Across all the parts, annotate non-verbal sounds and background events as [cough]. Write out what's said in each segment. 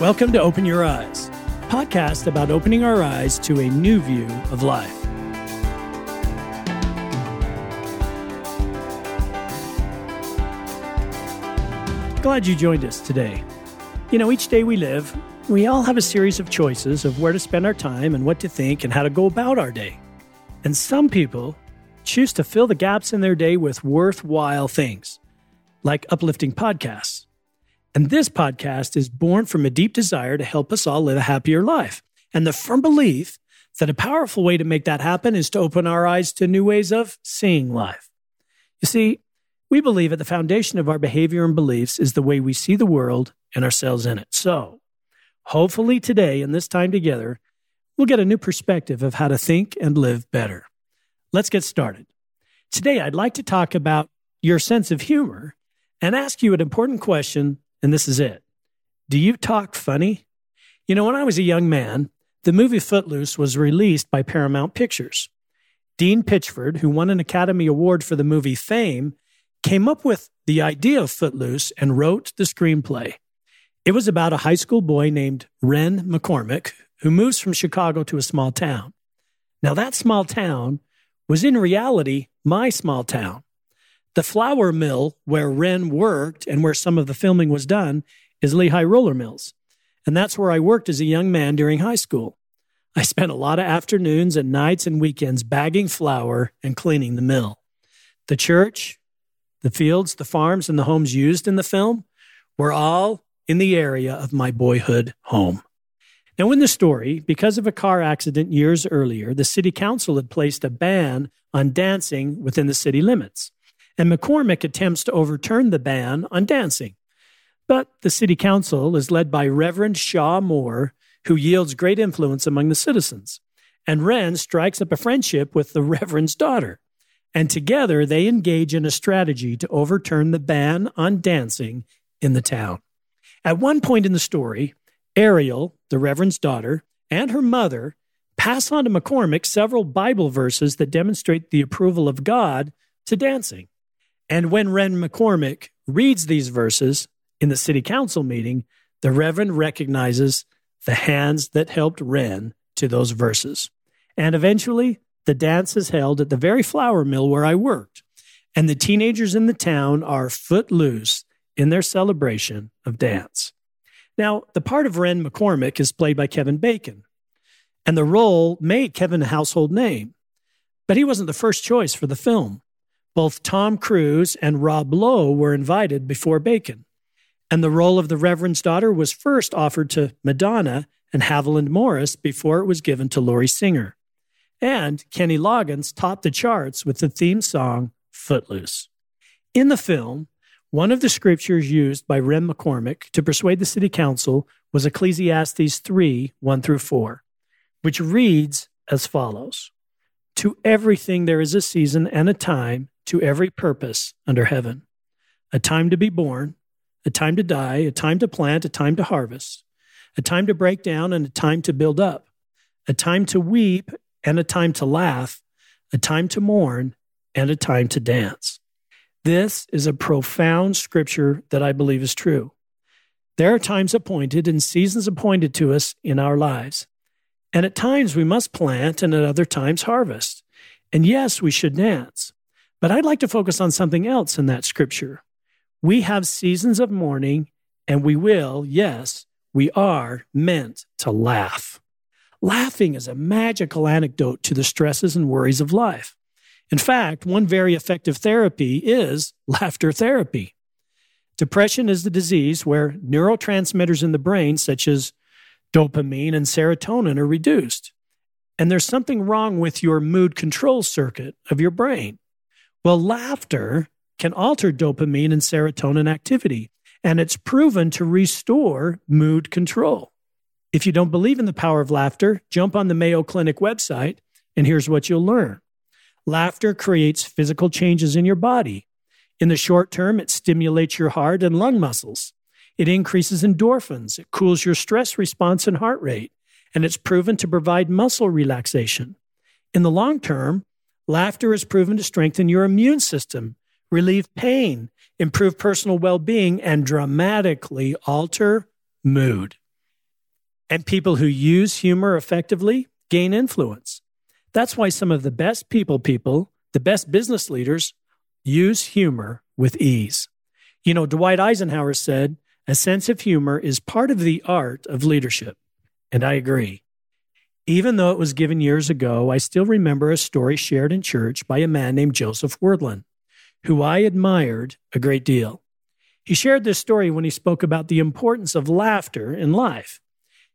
Welcome to Open Your Eyes, podcast about opening our eyes to a new view of life. Glad you joined us today. You know, each day we live, we all have a series of choices of where to spend our time and what to think and how to go about our day. And some people choose to fill the gaps in their day with worthwhile things, like uplifting podcasts and this podcast is born from a deep desire to help us all live a happier life and the firm belief that a powerful way to make that happen is to open our eyes to new ways of seeing life. You see, we believe at the foundation of our behavior and beliefs is the way we see the world and ourselves in it. So, hopefully, today in this time together, we'll get a new perspective of how to think and live better. Let's get started. Today, I'd like to talk about your sense of humor and ask you an important question and this is it. Do you talk funny? You know, when I was a young man, the movie Footloose was released by Paramount Pictures. Dean Pitchford, who won an Academy Award for the movie Fame, came up with the idea of Footloose and wrote the screenplay. It was about a high school boy named Ren McCormack who moves from Chicago to a small town. Now, that small town was in reality my small town. The flour mill where Ren worked and where some of the filming was done is Lehigh Roller Mills. And that's where I worked as a young man during high school. I spent a lot of afternoons and nights and weekends bagging flour and cleaning the mill. The church, the fields, the farms, and the homes used in the film were all in the area of my boyhood home. Now, in the story, because of a car accident years earlier, the city council had placed a ban on dancing within the city limits and McCormack attempts to overturn the ban on dancing. But the city council is led by Reverend Shaw Moore, who yields great influence among the citizens. And Ren strikes up a friendship with the Reverend's daughter. And together they engage in a strategy to overturn the ban on dancing in the town. At one point in the story, Ariel, the Reverend's daughter, and her mother pass on to McCormack several Bible verses that demonstrate the approval of God to dancing. And when Ren McCormack reads these verses in the city council meeting, the Reverend recognizes the hands that helped Ren to those verses. And eventually, the dance is held at the very flour mill where I worked. And the teenagers in the town are footloose in their celebration of dance. Now, the part of Ren McCormack is played by Kevin Bacon, and the role made Kevin a household name. But he wasn't the first choice for the film. Both Tom Cruise and Rob Lowe were invited before Bacon, and the role of the Reverend's daughter was first offered to Madonna and Haviland Morris before it was given to Lori Singer. And Kenny Loggins topped the charts with the theme song Footloose. In the film, one of the scriptures used by Ren McCormack to persuade the city council was Ecclesiastes 3 1 through 4, which reads as follows To everything there is a season and a time to every purpose under heaven a time to be born, a time to die, a time to plant, a time to harvest, a time to break down, and a time to build up, a time to weep, and a time to laugh, a time to mourn, and a time to dance. This is a profound scripture that I believe is true. There are times appointed and seasons appointed to us in our lives. And at times we must plant and at other times harvest. And yes, we should dance. But I'd like to focus on something else in that scripture. We have seasons of mourning, and we will, yes, we are meant to laugh. Laughing is a magical antidote to the stresses and worries of life. In fact, one very effective therapy is [laughs] laughter therapy. Depression is the disease where neurotransmitters in the brain, such as dopamine and serotonin, are reduced. And there's something wrong with your mood control circuit of your brain. Well, laughter can alter dopamine and serotonin activity, and it's proven to restore mood control. If you don't believe in the power of laughter, jump on the Mayo Clinic website, and here's what you'll learn. Laughter creates physical changes in your body. In the short term, it stimulates your heart and lung muscles. It increases endorphins. It cools your stress response and heart rate. And it's proven to provide muscle relaxation. In the long term, Laughter is proven to strengthen your immune system, relieve pain, improve personal well being, and dramatically alter mood. And people who use humor effectively gain influence. That's why some of the best people people, the best business leaders, use humor with ease. You know, Dwight Eisenhower said, a sense of humor is part of the art of leadership. And I agree. Even though it was given years ago, I still remember a story shared in church by a man named Joseph Wirthlin, who I admired a great deal. He shared this story when he spoke about the importance of laughter in life.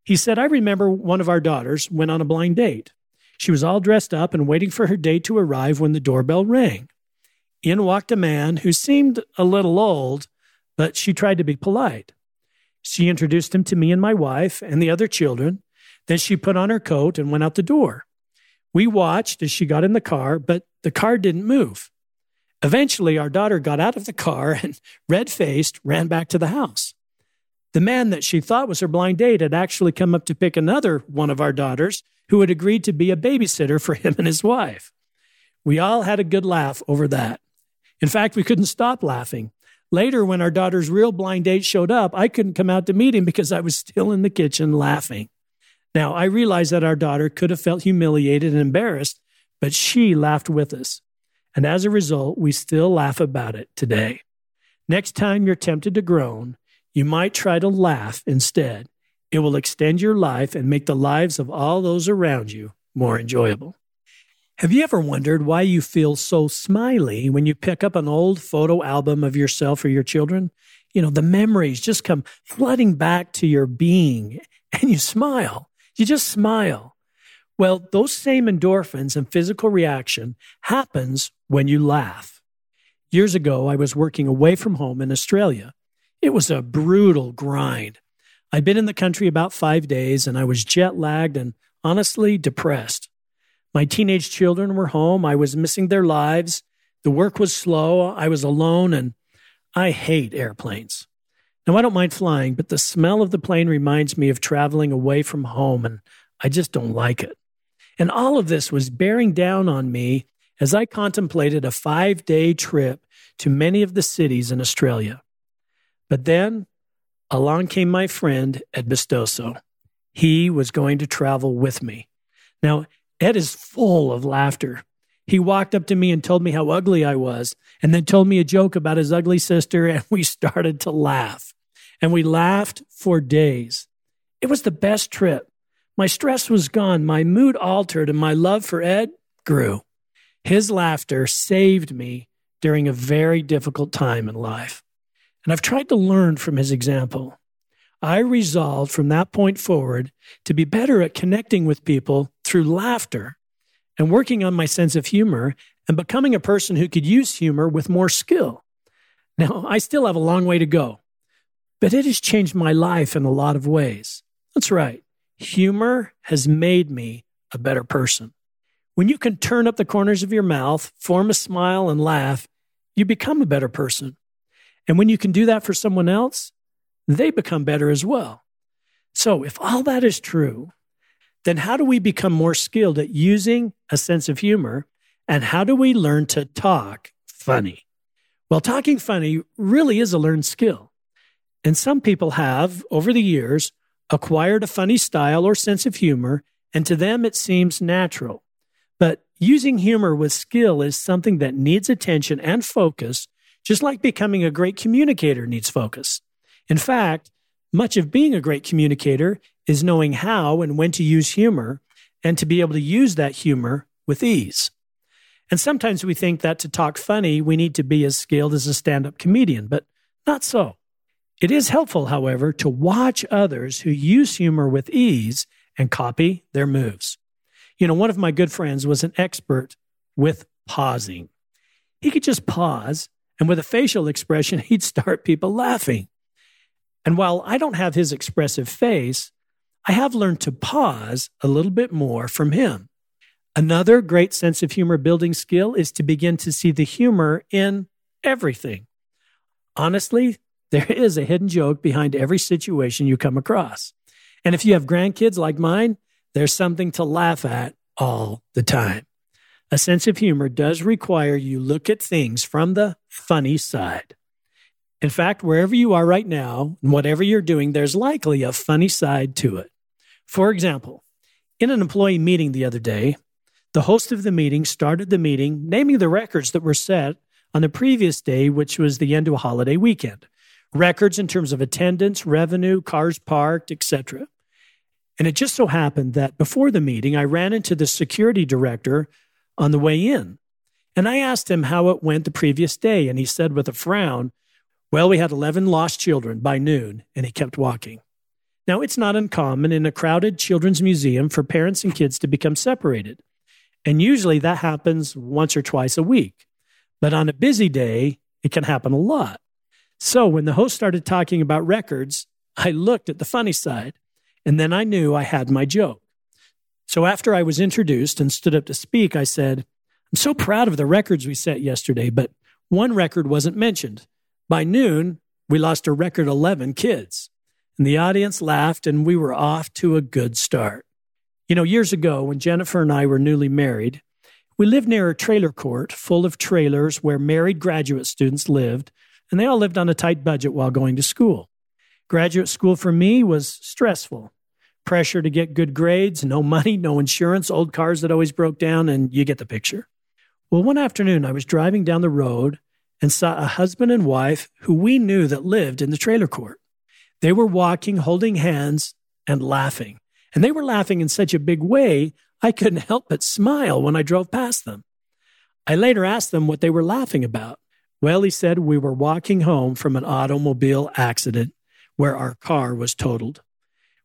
He said, I remember one of our daughters went on a blind date. She was all dressed up and waiting for her date to arrive when the doorbell rang. In walked a man who seemed a little old, but she tried to be polite. She introduced him to me and my wife and the other children. Then she put on her coat and went out the door. We watched as she got in the car, but the car didn't move. Eventually, our daughter got out of the car and, [laughs] red faced, ran back to the house. The man that she thought was her blind date had actually come up to pick another one of our daughters who had agreed to be a babysitter for [laughs] him and his wife. We all had a good laugh over that. In fact, we couldn't stop laughing. Later, when our daughter's real blind date showed up, I couldn't come out to meet him because I was still in the kitchen laughing. Now, I realize that our daughter could have felt humiliated and embarrassed, but she laughed with us. And as a result, we still laugh about it today. Next time you're tempted to groan, you might try to laugh instead. It will extend your life and make the lives of all those around you more enjoyable. Have you ever wondered why you feel so smiley when you pick up an old photo album of yourself or your children? You know, the memories just come flooding back to your being and you smile. You just smile. Well, those same endorphins and physical reaction happens when you laugh. Years ago, I was working away from home in Australia. It was a brutal grind. I'd been in the country about five days and I was jet lagged and honestly depressed. My teenage children were home. I was missing their lives. The work was slow. I was alone and I hate airplanes. Now, I don't mind flying, but the smell of the plane reminds me of traveling away from home, and I just don't like it. And all of this was bearing down on me as I contemplated a five day trip to many of the cities in Australia. But then along came my friend Ed Bistoso. He was going to travel with me. Now, Ed is full of laughter. He walked up to me and told me how ugly I was, and then told me a joke about his ugly sister, [laughs] and we started to laugh and we laughed for days. It was the best trip. My stress was gone, my mood altered, and my love for Ed grew. His laughter saved me during a very difficult time in life. And I've tried to learn from his example. I resolved from that point forward to be better at connecting with people through laughter and working on my sense of humor and becoming a person who could use humor with more skill. Now, I still have a long way to go, but it has changed my life in a lot of ways. That's right. Humor has made me a better person. When you can turn up the corners of your mouth, form a smile, and laugh, you become a better person. And when you can do that for someone else, they become better as well. So, if all that is true, then how do we become more skilled at using a sense of humor? And how do we learn to talk funny? Well, talking funny really is a learned skill. And some people have, over the years, acquired a funny style or sense of humor, and to them it seems natural. But using humor with skill is something that needs attention and focus, just like becoming a great communicator needs focus. In fact, much of being a great communicator is knowing how and when to use humor and to be able to use that humor with ease. And sometimes we think that to talk funny, we need to be as skilled as a stand up comedian, but not so. It is helpful, however, to watch others who use humor with ease and copy their moves. You know, one of my good friends was an expert with pausing. He could just pause, and with a facial expression, [laughs] he'd start people laughing. And while I don't have his expressive face, I have learned to pause a little bit more from him. Another great sense of humor building skill is to begin to see the humor in everything. Honestly, there is a hidden joke behind every situation you come across. And if you have grandkids like mine, there's something to laugh at all the time. A sense of humor does require you look at things from the funny side. In fact, wherever you are right now and whatever you're doing, there's likely a funny side to it. For example, in an employee meeting the other day, the host of the meeting started the meeting naming the records that were set on the previous day, which was the end of a holiday weekend. Records in terms of attendance, revenue, cars parked, etc. And it just so happened that before the meeting, I ran into the security director on the way in. And I asked him how it went the previous day. And he said with a frown, Well, we had 11 lost children by noon. And he kept walking. Now, it's not uncommon in a crowded children's museum for parents and kids to become separated. And usually that happens once or twice a week. But on a busy day, it can happen a lot. So when the host started talking about records, I looked at the funny side, and then I knew I had my joke. So after I was introduced and stood up to speak, I said, I'm so proud of the records we set yesterday, but one record wasn't mentioned. By noon, we lost a record 11 kids. And the audience laughed, and we were off to a good start. You know, years ago, when Jennifer and I were newly married, we lived near a trailer court full of trailers where married graduate students lived, and they all lived on a tight budget while going to school. Graduate school for me was stressful. Pressure to get good grades, no money, no insurance, old cars that always broke down, and you get the picture. Well, one afternoon I was driving down the road and saw a husband and wife who we knew that lived in the trailer court. They were walking, holding hands, and laughing. And they were laughing in such a big way, I couldn't help but smile when I drove past them. I later asked them what they were laughing about. Well, he said we were walking home from an automobile accident where our car was totaled.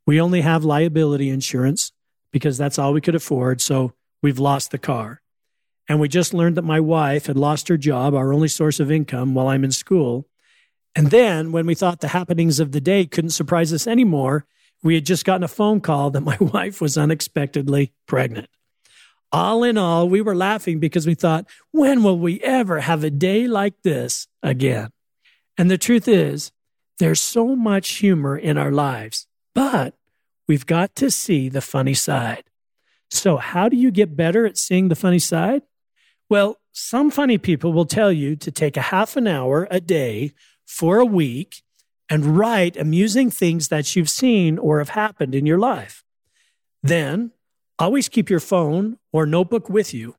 We only have liability insurance because that's all we could afford, so we've lost the car. And we just learned that my wife had lost her job, our only source of income, while I'm in school. And then, when we thought the happenings of the day couldn't surprise us anymore, we had just gotten a phone call that my [laughs] wife was unexpectedly pregnant. All in all, we were laughing because we thought, when will we ever have a day like this again? And the truth is, there's so much humor in our lives, but we've got to see the funny side. So, how do you get better at seeing the funny side? Well, some funny people will tell you to take a half an hour a day for a week and write amusing things that you've seen or have happened in your life. Then always keep your phone or notebook with you.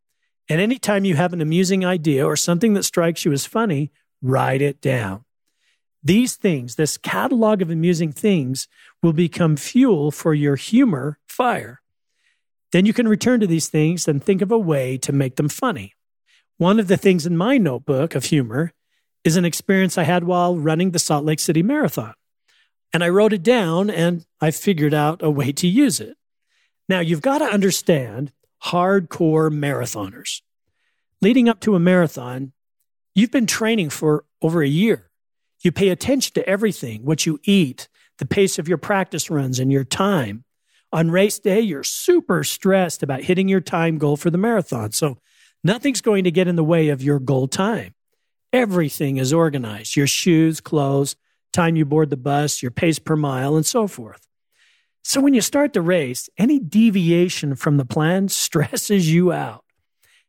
And anytime you have an amusing idea or something that strikes you as funny, write it down. These things, this catalog of amusing things, will become fuel for your humor fire. Then you can return to these things and think of a way to make them funny. One of the things in my notebook of humor is an experience I had while running the Salt Lake City Marathon. And I wrote it down and I figured out a way to use it. Now, you've got to understand hardcore marathoners. Leading up to a marathon, you've been training for over a year. You pay attention to everything what you eat, the pace of your practice runs, and your time. On race day, you're super stressed about hitting your time goal for the marathon. So, nothing's going to get in the way of your goal time. Everything is organized your shoes, clothes, time you board the bus, your pace per mile, and so forth. So when you start the race, any deviation from the plan [laughs] stresses you out.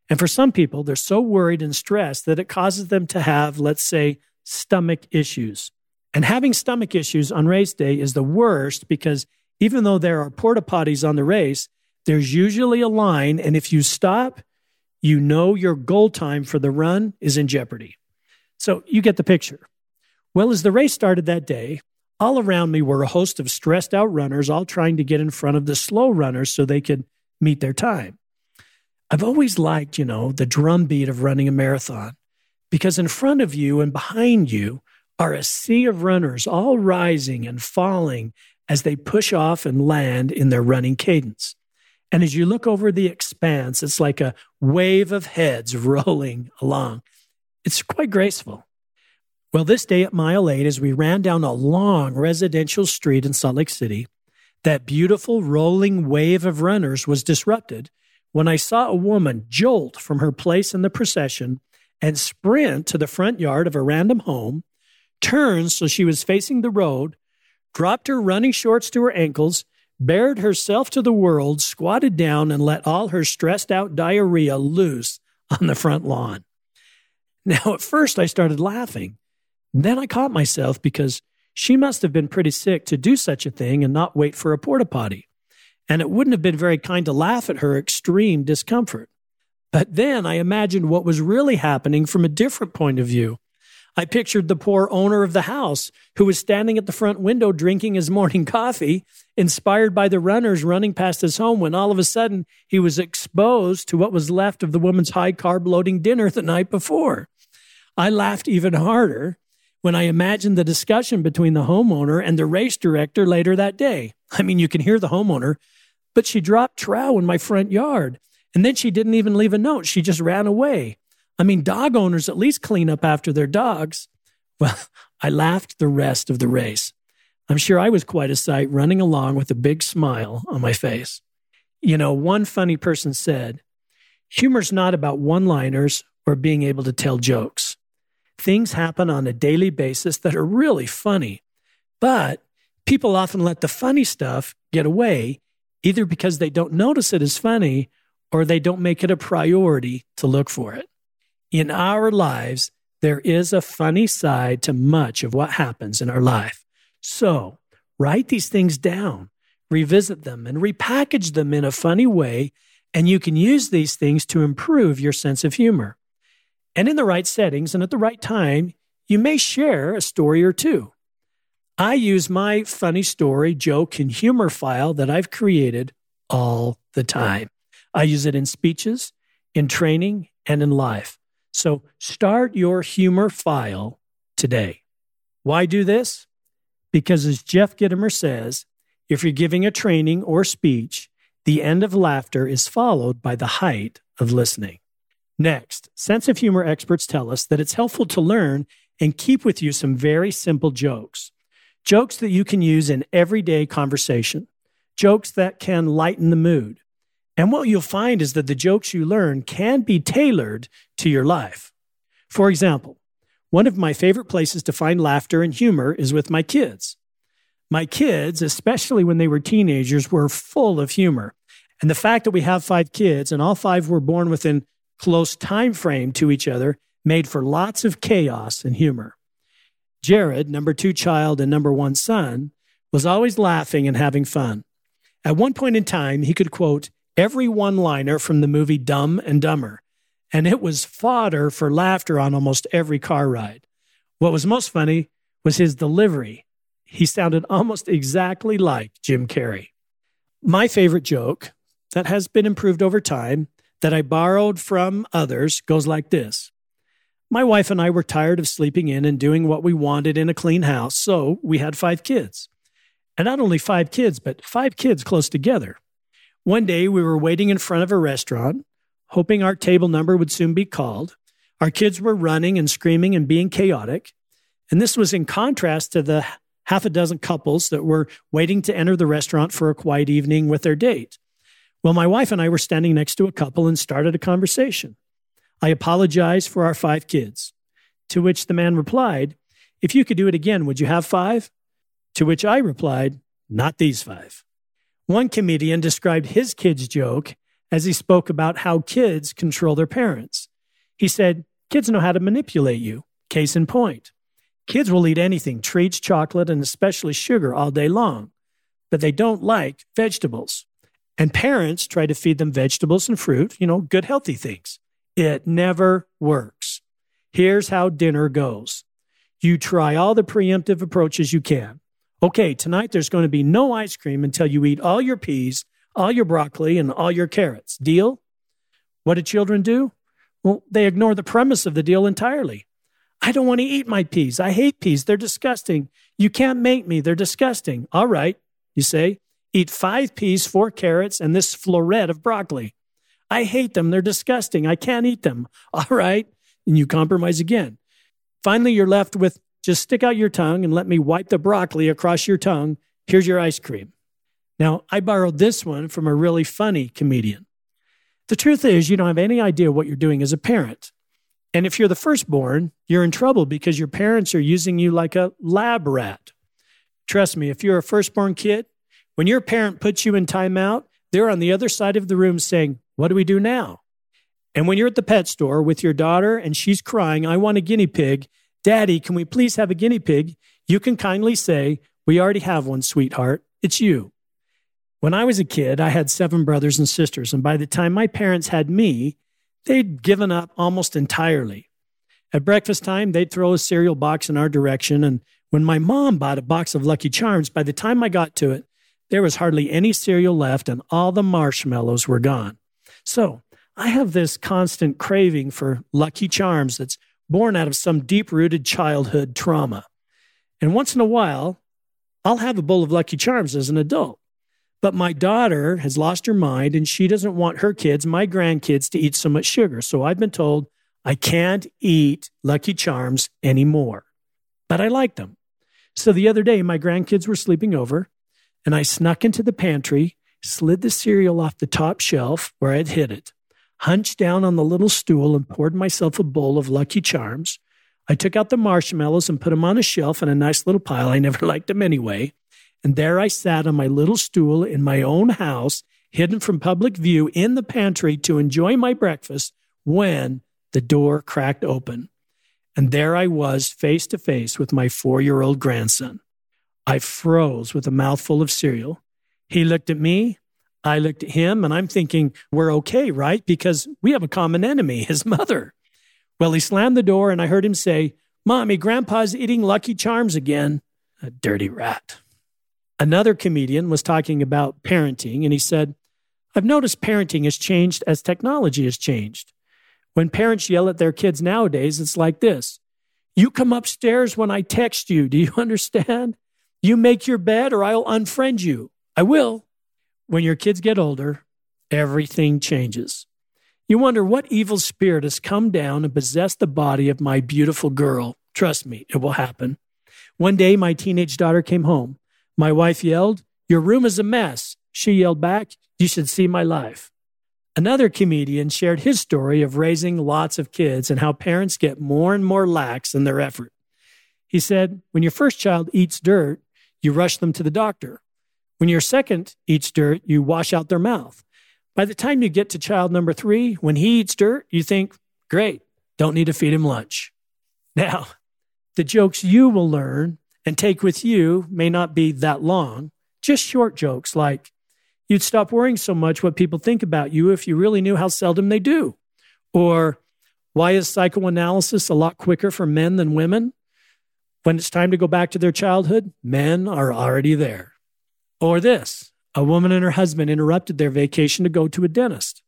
And for some people, they're so worried and stressed that it causes them to have, let's say, stomach issues. And having stomach issues on race day is the worst because even though there are porta potties on the race, there's usually a line. And if you stop, you know your goal time for the run is in jeopardy. So you get the picture. Well, as the race started that day, all around me were a host of stressed out runners, all trying to get in front of the slow runners so they could meet their time. I've always liked, you know, the drumbeat of running a marathon because in front of you and behind you are a sea of runners all rising and falling as they push off and land in their running cadence. And as you look over the expanse, it's like a wave of heads [laughs] rolling along. It's quite graceful. Well, this day at mile eight, as we ran down a long residential street in Salt Lake City, that beautiful rolling wave of runners was disrupted when I saw a woman jolt from her place in the procession and sprint to the front yard of a random home, turn so she was facing the road, dropped her running shorts to her ankles, bared herself to the world, squatted down, and let all her stressed out diarrhea loose on the front lawn. [laughs] Now, at first, I started laughing. Then I caught myself because she must have been pretty sick to do such a thing and not wait for a porta potty. and it wouldn't have been very kind to laugh at her extreme discomfort. But then I imagined what was really happening from a different point of view. I pictured the poor owner of the house who was standing at the front window drinking his morning coffee, inspired by the runners running past his home when all of a sudden he was exposed to what was left of the woman's high carb loading dinner the night before. I laughed even harder when I imagined the discussion between the homeowner and the race director later that day. I mean, you can hear the homeowner, but she dropped trow in my front yard. And then she didn't even leave a note. She just ran away. I mean, dog owners at least clean up after their dogs. [laughs] Well, I laughed the rest of the race. I'm sure I was quite a sight running along with a big smile on my face. You know, one funny person said, humor's not about one liners or being able to tell jokes. Things happen on a daily basis that are really funny, but people often let the funny stuff get away, either because they don't notice it as funny or they don't make it a priority to look for it. In our lives, there is a funny side to much of what happens in our life. So write these things down, revisit them, and repackage them in a funny way, and you can use these things to improve your sense of humor. And in the right settings and at the right time, you may share a story or two. I use my funny story, joke, and humor file that I've created all the time. I use it in speeches, in training, and in life. So start your humor file today. Why do this? Because as Jeff Gitomer says, if you're giving a training or speech, the end of laughter is followed by the height of listening. Next, sense of humor experts tell us that it's helpful to learn and keep with you some very simple jokes. Jokes that you can use in everyday conversation. Jokes that can lighten the mood. And what you'll find is that the jokes you learn can be tailored to your life. For example, one of my favorite places to find laughter and humor is with my kids. My kids, especially when they were teenagers, were full of humor. And the fact that we have five kids and all five were born within close time frame to each other made for lots of chaos and humor. Jared, number two child and number one son, was always laughing and having fun. At one point in time, he could quote every one liner from the movie Dumb and Dumber, and it was fodder for laughter on almost every car ride. What was most funny was his delivery. He sounded almost exactly like Jim Carrey. My favorite joke that has been improved over time that I borrowed from others goes like this. My wife and I were tired of sleeping in and doing what we wanted in a clean house, so we had five kids. And not only five kids, but five kids close together. One day we were waiting in front of a restaurant, hoping our table number would soon be called. Our kids were running and screaming and being chaotic. And this was in contrast to the half a dozen couples that were waiting to enter the restaurant for a quiet evening with their date. Well, my wife and I were standing next to a couple and started a conversation. I apologized for our five kids. To which the man replied, If you could do it again, would you have five? To which I replied, Not these five. One comedian described his kid's joke as he spoke about how kids control their parents. He said, Kids know how to manipulate you. Case in point. Kids will eat anything, treats, chocolate, and especially sugar all day long, but they don't like vegetables. And parents try to feed them vegetables and fruit, you know, good, healthy things. It never works. Here's how dinner goes you try all the preemptive approaches you can okay, tonight there's going to be no ice cream until you eat all your peas, all your broccoli, and all your carrots. Deal? What do children do? Well, they ignore the premise of the deal entirely. I don't want to eat my peas. I hate peas. They're disgusting. You can't make me. They're disgusting. All right, you say, eat five peas, four carrots, and this floret of broccoli. I hate them. They're disgusting. I can't eat them. [laughs] All right. And you compromise again. Finally, you're left with just stick out your tongue and let me wipe the broccoli across your tongue. Here's your ice cream. Now, I borrowed this one from a really funny comedian. The truth is, you don't have any idea what you're doing as a parent. And if you're the firstborn, you're in trouble because your parents are using you like a lab rat. Trust me, if you're a firstborn kid, when your parent puts you in timeout, they're on the other side of the room saying, What do we do now? And when you're at the pet store with your daughter and she's crying, I want a guinea pig, Daddy, can we please have a guinea pig? You can kindly say, We already have one, sweetheart. It's you. When I was a kid, I had seven brothers and sisters, and by the time my parents had me, they'd given up almost entirely. At breakfast time, they'd throw a cereal box in our direction, and when my mom bought a box of Lucky Charms, by the time I got to it, there was hardly any cereal left and all the marshmallows were gone. So I have this constant craving for Lucky Charms that's born out of some deep rooted childhood trauma. And once in a while, I'll have a bowl of Lucky Charms as an adult. But my daughter has lost her mind and she doesn't want her kids, my grandkids, to eat so much sugar. So I've been told I can't eat Lucky Charms anymore. But I like them. So the other day, my grandkids were sleeping over and I snuck into the pantry, slid the cereal off the top shelf where I'd hid it, hunched down on the little stool and poured myself a bowl of Lucky Charms. I took out the marshmallows and put them on a shelf in a nice little pile. I never [laughs] liked them anyway. And there I sat on my little stool in my own house, hidden from public view in the pantry to enjoy my breakfast when the door cracked open. And there I was face to face with my four year old grandson. I froze with a mouthful of cereal. He looked at me. I looked at him, and I'm thinking, we're okay, right? Because we have a common enemy, [laughs] his mother. Well, he slammed the door, and I heard him say, Mommy, Grandpa's eating Lucky Charms again. A dirty rat. Another comedian was talking about parenting, and he said, I've noticed parenting has changed as technology has changed. When parents yell at their kids nowadays, it's like this You come upstairs when I text you. Do you [laughs] understand? You make your bed or I'll unfriend you. I will. When your kids get older, everything changes. You wonder what evil spirit has come down and possessed the body of my beautiful girl. Trust me, it will happen. One day, my teenage daughter came home. My wife yelled, Your room is a mess. She yelled back, You should see my life. Another comedian shared his story of raising lots of kids and how parents get more and more lax in their effort. He said, When your first child eats dirt, you rush them to the doctor. When your second eats dirt, you wash out their mouth. By the time you get to child number three, when he eats dirt, you think, Great, don't need to feed him lunch. Now, the jokes you will learn and take with you may not be that long, just short jokes like, you'd stop worrying so much what people think about you if you really knew how seldom they do. Or, why is psychoanalysis a lot quicker for men than women? When it's time to go back to their childhood, men are already there. Or this a woman and her husband interrupted their vacation to go to a dentist.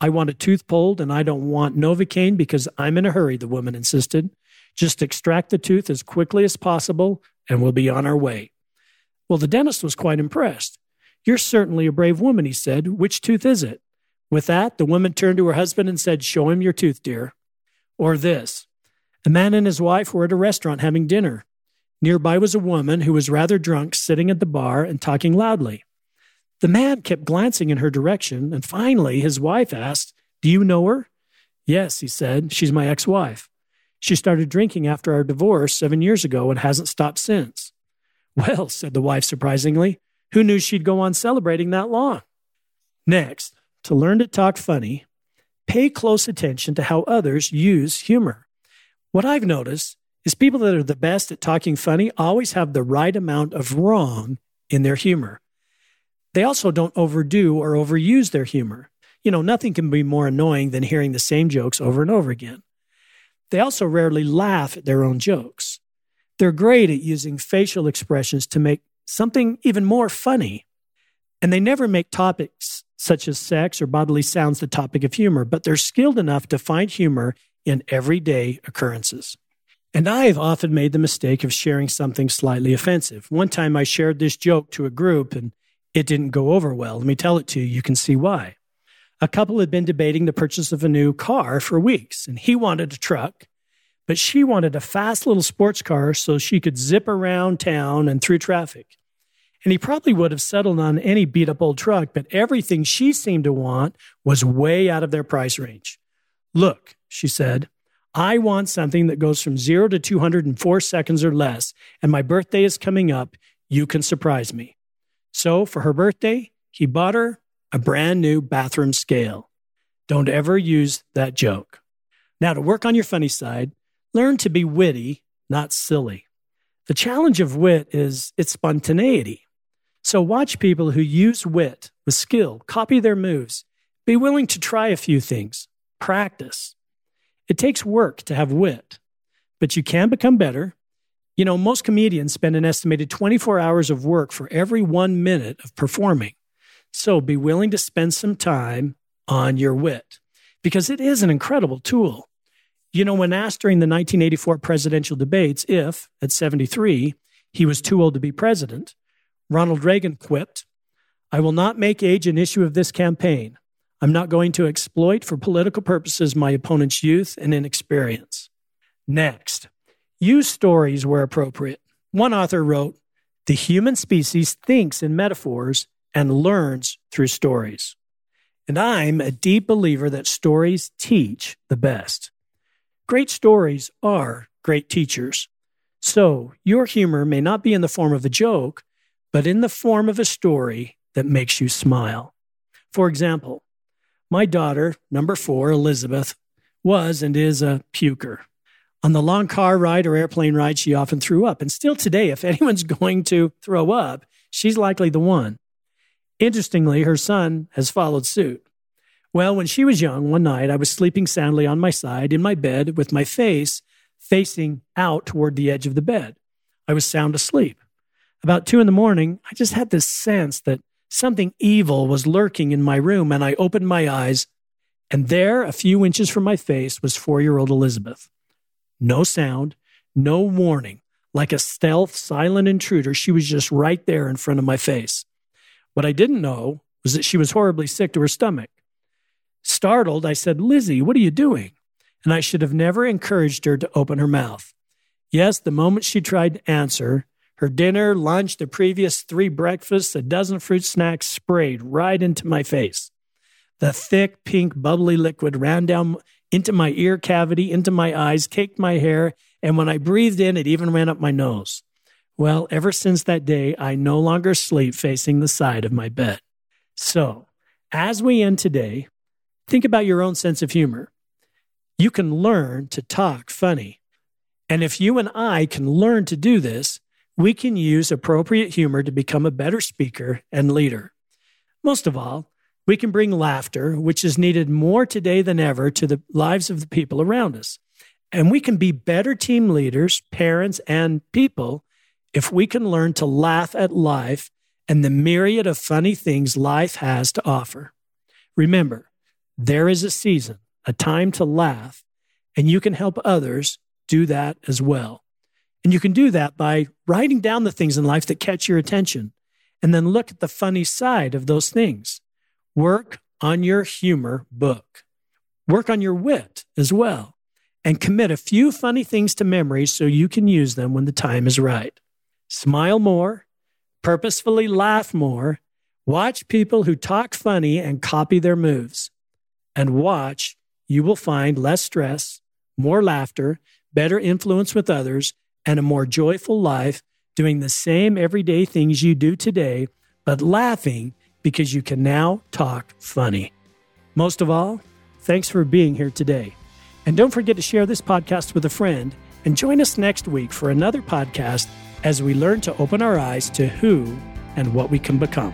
I want a tooth pulled and I don't want Novocaine because I'm in a hurry, the woman insisted. Just extract the tooth as quickly as possible and we'll be on our way. Well, the dentist was quite impressed. You're certainly a brave woman, he said. Which tooth is it? With that, the woman turned to her husband and said, Show him your tooth, dear. Or this A man and his wife were at a restaurant having dinner. Nearby was a woman who was rather drunk, sitting at the bar and talking loudly. The man kept glancing in her direction, and finally his wife asked, Do you know her? Yes, he said. She's my ex wife. She started drinking after our divorce seven years ago and hasn't stopped since. [laughs] Well, said the wife surprisingly, who knew she'd go on celebrating that long? Next, to learn to talk funny, pay close attention to how others use humor. What I've noticed is people that are the best at talking funny always have the right amount of wrong in their humor. They also don't overdo or overuse their humor. You know, nothing can be more annoying than hearing the same jokes over and over again. They also rarely laugh at their own jokes. They're great at using facial expressions to make something even more funny. And they never make topics such as sex or bodily sounds the topic of humor, but they're skilled enough to find humor in everyday occurrences. And I've often made the mistake of sharing something slightly offensive. One time I shared this joke to a group and it didn't go over well. Let me tell it to you. You can see why. A couple had been debating the purchase of a new car for weeks, and he wanted a truck, but she wanted a fast little sports car so she could zip around town and through traffic. And he probably would have settled on any beat up old truck, but everything she seemed to want was way out of their price range. Look, she said, I want something that goes from zero to 204 seconds or less, and my birthday is coming up. You can surprise me. So for her birthday, he bought her a brand new bathroom scale. Don't ever use that joke. Now, to work on your funny side, learn to be witty, not silly. The challenge of wit is its spontaneity. So watch people who use wit with skill, copy their moves, be willing to try a few things, practice. It takes work to have wit, but you can become better. You know, most comedians spend an estimated 24 hours of work for every one minute of performing. So be willing to spend some time on your wit because it is an incredible tool. You know, when asked during the 1984 presidential debates if, at 73, he was too old to be president, Ronald Reagan quipped, I will not make age an issue of this campaign. I'm not going to exploit for political purposes my opponent's youth and inexperience. Next, use stories where appropriate. One author wrote, The human species thinks in metaphors and learns through stories. And I'm a deep believer that stories teach the best. Great stories are great teachers. So, your humor may not be in the form of a joke, but in the form of a story that makes you smile. For example, my daughter, number four, Elizabeth, was and is a puker. On the long car ride or airplane ride, she often threw up. And still today, if [laughs] anyone's going to throw up, she's likely the one. Interestingly, her son has followed suit. Well, when she was young, one night I was sleeping soundly on my side in my bed with my face facing out toward the edge of the bed. I was sound asleep. About two in the morning, I just had this sense that something evil was lurking in my room, and I opened my eyes, and there, a few inches from my face, was four year old Elizabeth. No sound, no warning. Like a stealth, silent intruder, she was just right there in front of my face. What I didn't know was that she was horribly sick to her stomach. Startled, I said, Lizzie, what are you doing? And I should have never encouraged her to open her mouth. Yes, the moment she tried to answer, her dinner, lunch, the previous three breakfasts, a dozen fruit snacks sprayed right into my face. The thick, pink, bubbly liquid ran down into my ear cavity, into my eyes, caked my hair, and when I breathed in, it even ran up my nose. Well, ever since that day, I no longer sleep facing the side of my bed. So, as we end today, Think about your own sense of humor. You can learn to talk funny. And if you and I can learn to do this, we can use appropriate humor to become a better speaker and leader. Most of all, we can bring laughter, which is needed more today than ever, to the lives of the people around us. And we can be better team leaders, parents, and people if we can learn to laugh at life and the myriad of funny things life has to offer. Remember, there is a season, a time to laugh, and you can help others do that as well. And you can do that by writing down the things in life that catch your attention and then look at the funny side of those things. Work on your humor book. Work on your wit as well and commit a few funny things to memory so you can use them when the time is right. Smile more, purposefully laugh more, watch people who talk funny and copy their moves and watch, you will find less stress, more laughter, better influence with others, and a more joyful life doing the same everyday things you do today, but laughing because you can now talk funny. Most of all, thanks for being here today. And don't forget to share this podcast with a friend and join us next week for another podcast as we learn to open our eyes to who and what we can become.